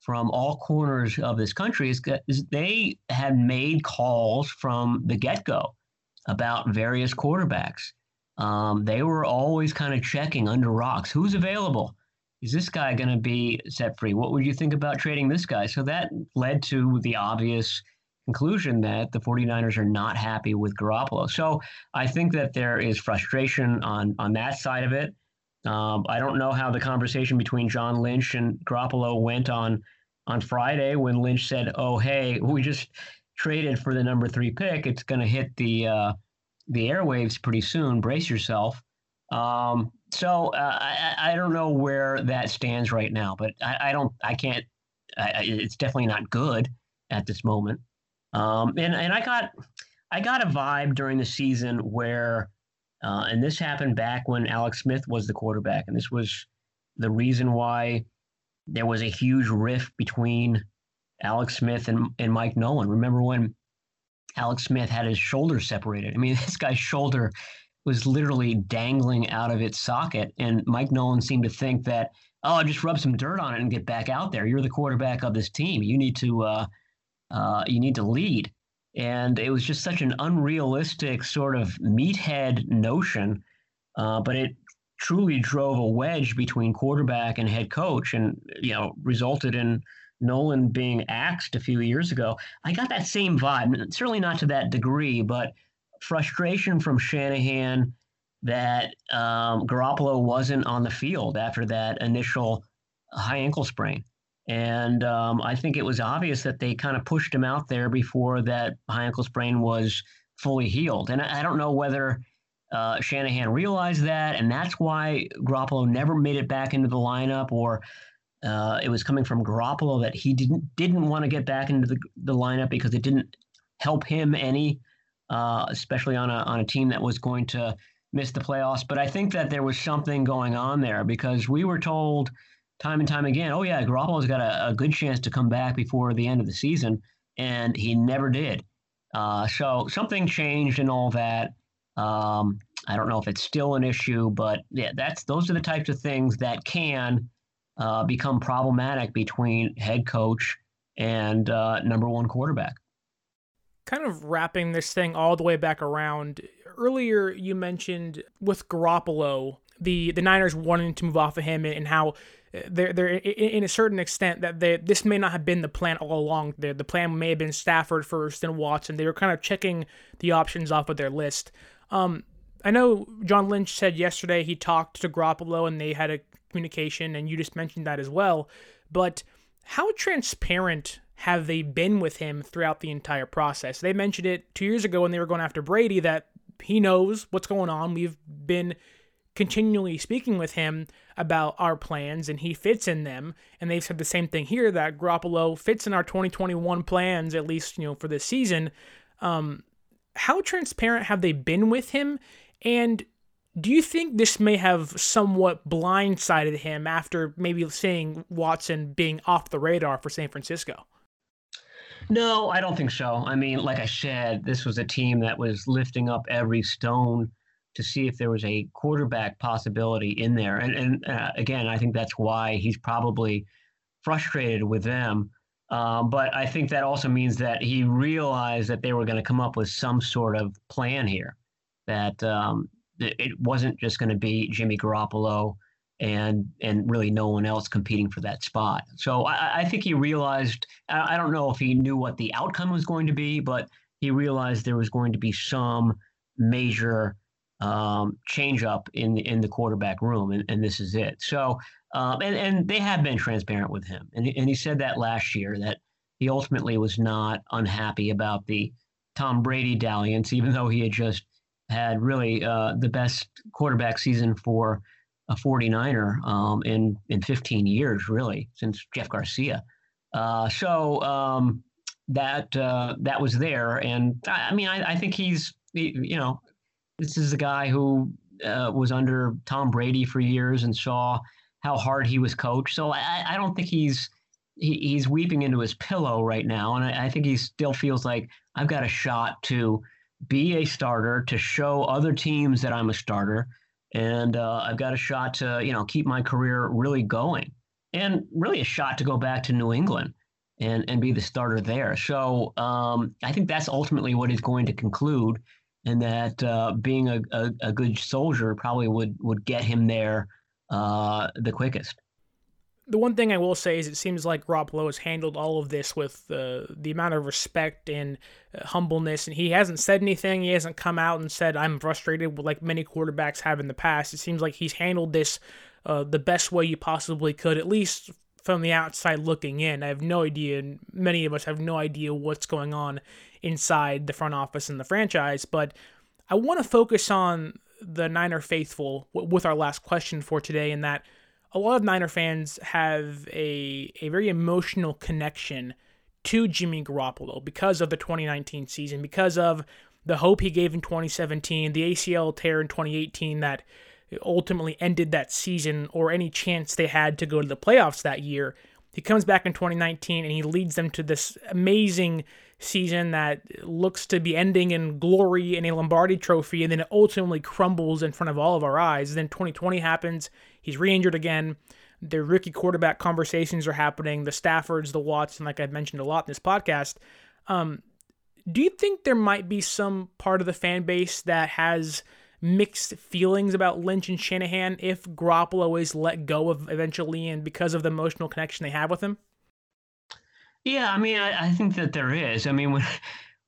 [SPEAKER 2] from all corners of this country is, they had made calls from the get-go about various quarterbacks. Um, they were always kind of checking under rocks who's available. Is this guy going to be set free? What would you think about trading this guy? So that led to the obvious conclusion that the 49ers are not happy with Garoppolo. So I think that there is frustration on on that side of it. Um, I don't know how the conversation between John Lynch and Garoppolo went on on Friday when Lynch said, "Oh, hey, we just traded for the number three pick. It's going to hit the uh, the airwaves pretty soon. Brace yourself." Um, so uh, I, I don't know where that stands right now, but I, I don't, I can't. I, it's definitely not good at this moment. Um, and and I got I got a vibe during the season where uh, and this happened back when Alex Smith was the quarterback. And this was the reason why there was a huge rift between Alex Smith and, and Mike Nolan. Remember when Alex Smith had his shoulder separated? I mean, this guy's shoulder was literally dangling out of its socket. And Mike Nolan seemed to think that, oh, just rub some dirt on it and get back out there. You're the quarterback of this team. You need to uh, uh, you need to lead. And it was just such an unrealistic sort of meathead notion, uh, but it truly drove a wedge between quarterback and head coach, and you know resulted in Nolan being axed a few years ago. I got that same vibe, certainly not to that degree, but frustration from Shanahan that um, Garoppolo wasn't on the field after that initial high ankle sprain. And um, I think it was obvious that they kind of pushed him out there before that high ankle sprain was fully healed. And I, I don't know whether uh, Shanahan realized that, and that's why Garoppolo never made it back into the lineup, or uh, it was coming from Garoppolo that he didn't didn't want to get back into the, the lineup because it didn't help him any, uh, especially on a on a team that was going to miss the playoffs. But I think that there was something going on there because we were told – time and time again, oh yeah, Garoppolo's got a, a good chance to come back before the end of the season, and he never did. Uh, so something changed and all that. Um, I don't know if it's still an issue, but yeah, that's those are the types of things that can uh, become problematic between head coach and uh, number one quarterback.
[SPEAKER 1] Kind of wrapping this thing all the way back around. Earlier, you mentioned with Garoppolo, the the Niners wanting to move off of him and how they're, they're in a certain extent that they, this may not have been the plan all along. The, the plan may have been Stafford first and Watson. They were kind of checking the options off of their list. Um, I know John Lynch said yesterday he talked to Garoppolo and they had a communication, and you just mentioned that as well. But how transparent have they been with him throughout the entire process? They mentioned it two years ago when they were going after Brady that he knows what's going on. We've been continually speaking with him about our plans and he fits in them. And they've said the same thing here that Garoppolo fits in our 2021 plans, at least, you know, for this season. Um, how transparent have they been with him? And do you think this may have somewhat blindsided him after maybe seeing Watson being off the radar for San Francisco?
[SPEAKER 2] No, I don't think so. I mean, like I said, this was a team that was lifting up every stone to see if there was a quarterback possibility in there. And, and uh, again, I think that's why he's probably frustrated with them. Um, but I think that also means that he realized that they were going to come up with some sort of plan here. That um, it wasn't just going to be Jimmy Garoppolo and and really no one else competing for that spot. So I, I think he realized. I, I don't know if he knew what the outcome was going to be, but he realized there was going to be some major um, change up in in the quarterback room, and, and this is it. So um, and and they have been transparent with him, and and he said that last year that he ultimately was not unhappy about the Tom Brady dalliance, even though he had just had really uh, the best quarterback season for a 49er um, in in 15 years, really, since Jeff Garcia. Uh, so um, that uh, that was there, and I, I mean, I, I, think he's you know, this is a guy who uh, was under Tom Brady for years and saw how hard he was coached. So I, I don't think he's he, he's weeping into his pillow right now, and I, I think he still feels like I've got a shot to be a starter, to show other teams that I'm a starter, and uh, I've got a shot to you know keep my career really going, and really a shot to go back to New England and and be the starter there. So um, I think that's ultimately what he's going to conclude, and that uh, being a, a, a, good soldier probably would would get him there uh, the quickest.
[SPEAKER 1] The one thing I will say is it seems like Garoppolo has handled all of this with uh, the amount of respect and uh, humbleness, and he hasn't said anything. He hasn't come out and said, I'm frustrated, like many quarterbacks have in the past. It seems like he's handled this uh, the best way you possibly could, at least from the outside looking in. I have no idea, and many of us have no idea what's going on inside the front office and the franchise, but I want to focus on the Niner faithful with our last question for today, in that a lot of Niner fans have a, a very emotional connection to Jimmy Garoppolo because of the 2019 season, because of the hope he gave in 2017, the ACL tear in 2018 that ultimately ended that season, or any chance they had to go to the playoffs that year. He comes back in 2019 and he leads them to this amazing season that looks to be ending in glory in a Lombardi trophy, and then it ultimately crumbles in front of all of our eyes. Then 2020 happens. He's re injured again. The rookie quarterback conversations are happening. The Staffords, the Watson, like I've mentioned a lot in this podcast. Um, do you think there might be some part of the fan base that has mixed feelings about Lynch and Shanahan if Garoppolo is let go of eventually and because of the emotional connection they have with him?
[SPEAKER 2] Yeah, I mean, I, I think that there is. I mean, when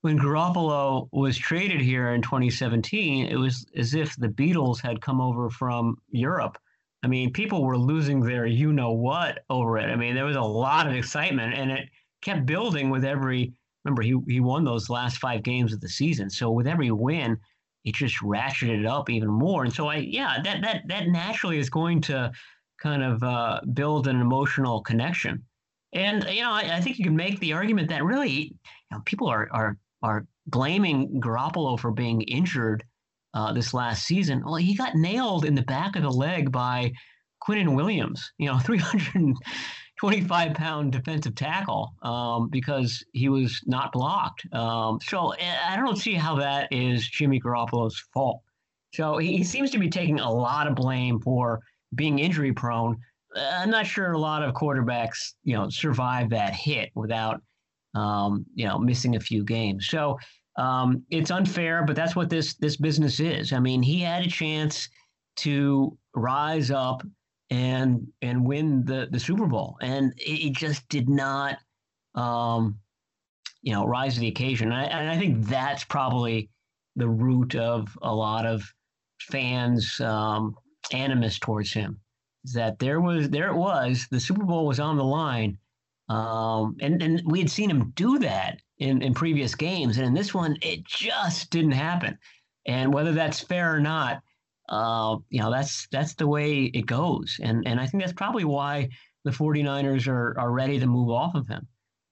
[SPEAKER 2] when Garoppolo was traded here in 2017, it was as if the Beatles had come over from Europe. I mean, people were losing their you know what over it. I mean, there was a lot of excitement, and it kept building with every. Remember, he he won those last five games of the season, so with every win, it just ratcheted it up even more. And so I, yeah, that that that naturally is going to kind of uh, build an emotional connection. And you know, I, I, think you can make the argument that really, you know, people are are are blaming Garoppolo for being injured uh, this last season. Well, he got nailed in the back of the leg by Quinnen Williams. You know, 325 pound defensive tackle um, because he was not blocked. Um, so eh, I don't see how that is Jimmy Garoppolo's fault. So he, seems to be taking a lot of blame for being injury prone I'm not sure a lot of quarterbacks, you know, survive that hit without, um, you know, missing a few games. So um, it's unfair, but that's what this this business is. I mean, he had a chance to rise up and and win the the Super Bowl, and it, just did not, um, you know, rise to the occasion. And I, and I think that's probably the root of a lot of fans' um, animus towards him Is that there was there it was the Super Bowl was on the line, um, and and we had seen him do that in in previous games, and in this one it just didn't happen. And whether that's fair or not, uh, you know that's that's the way it goes, and and I think that's probably why the 49ers are are ready to move off of him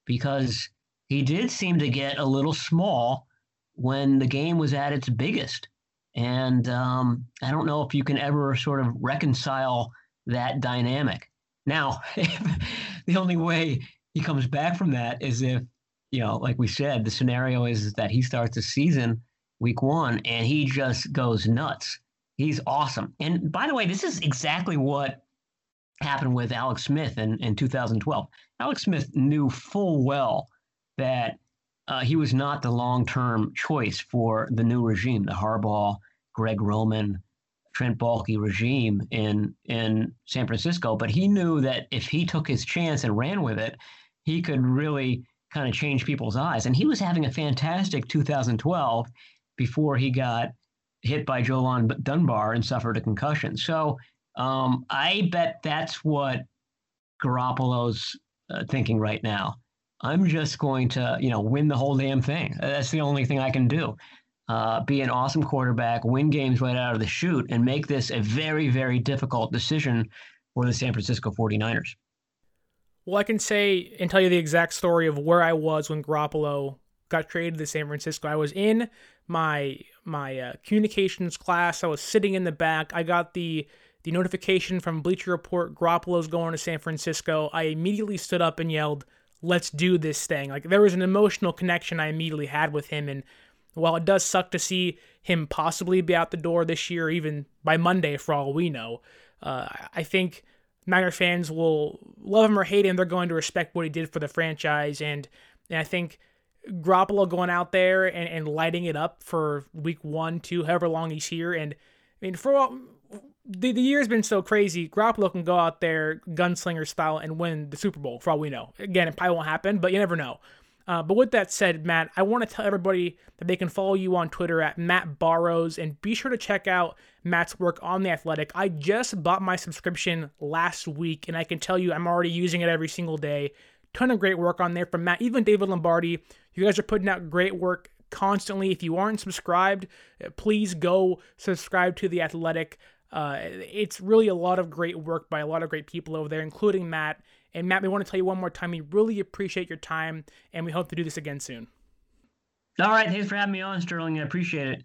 [SPEAKER 2] because he did seem to get a little small when the game was at its biggest. And um, I don't know if you can ever sort of reconcile that dynamic. Now, the only way he comes back from that is if, you know, like we said, the scenario is that he starts the season week one and he just goes nuts. He's awesome. And by the way, this is exactly what happened with Alex Smith in, in 2012. Alex Smith knew full well that uh, he was not the long term choice for the new regime, the Harbaugh, Greg Roman, Trent Baalke regime in in San Francisco, but he knew that if he took his chance and ran with it, he could really kind of change people's eyes. And he was having a fantastic 2012 before he got hit by Jo-Lonn Dunbar and suffered a concussion. So um, I bet that's what Garoppolo's uh, thinking right now. I'm just going to, you know, win the whole damn thing. That's the only thing I can do. Uh, be an awesome quarterback, win games right out of the chute, and make this a very, very difficult decision for the San Francisco 49ers.
[SPEAKER 1] Well, I can say and tell you the exact story of where I was when Garoppolo got traded to San Francisco. I was in my my uh, communications class. I was sitting in the back. I got the the notification from Bleacher Report Garoppolo's going to San Francisco. I immediately stood up and yelled, "Let's do this thing!" Like there was an emotional connection I immediately had with him, and while it does suck to see him possibly be out the door this year, even by Monday for all we know, uh, I think Niner fans will love him or hate him. They're going to respect what he did for the franchise, and and I think Garoppolo going out there and, and lighting it up for week one, two, however long he's here, and I mean for all the, the year's been so crazy. Garoppolo can go out there gunslinger style and win the Super Bowl for all we know. Again, it probably won't happen, but you never know. Uh, but with that said, Matt, I want to tell everybody that they can follow you on Twitter at Matt Barrows and be sure to check out Matt's work on The Athletic. I just bought my subscription last week and I can tell you I'm already using it every single day. Ton of great work on there from Matt, even David Lombardi. You guys are putting out great work constantly. If you aren't subscribed, uh, please go subscribe to The Athletic. Uh, it's really a lot of great work by a lot of great people over there, including Matt. And Matt, we want to tell you one more time, we really appreciate your time, and we hope to do this again soon.
[SPEAKER 2] All right, thanks for having me on, Sterling. I appreciate it.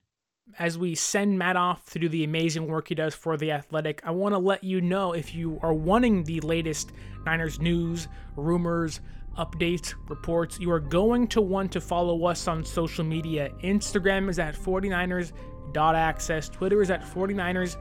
[SPEAKER 1] As we send Matt off to do the amazing work he does for The Athletic, I want to let you know if you are wanting the latest Niners news, rumors, updates, reports, you are going to want to follow us on social media. Instagram is at 49ers.access, Twitter is at 49ers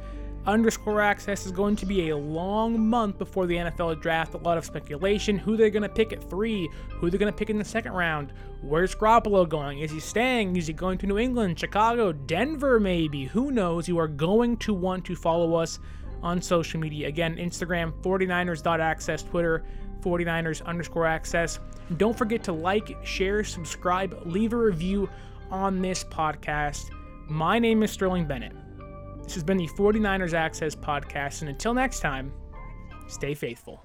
[SPEAKER 1] underscore access is going to be a long month before the NFL draft. A lot of speculation who they're going to pick at three, who they're going to pick in the second round. Where's Garoppolo going? Is he staying? Is he going to New England, Chicago, Denver, maybe? Who knows? You are going to want to follow us on social media. Again, Instagram, 49ers.access, Twitter, 49ers underscore access. Don't forget to like, share, subscribe, leave a review on this podcast. My name is Sterling Bennett. This has been the 49ers Access Podcast, and until next time, stay faithful.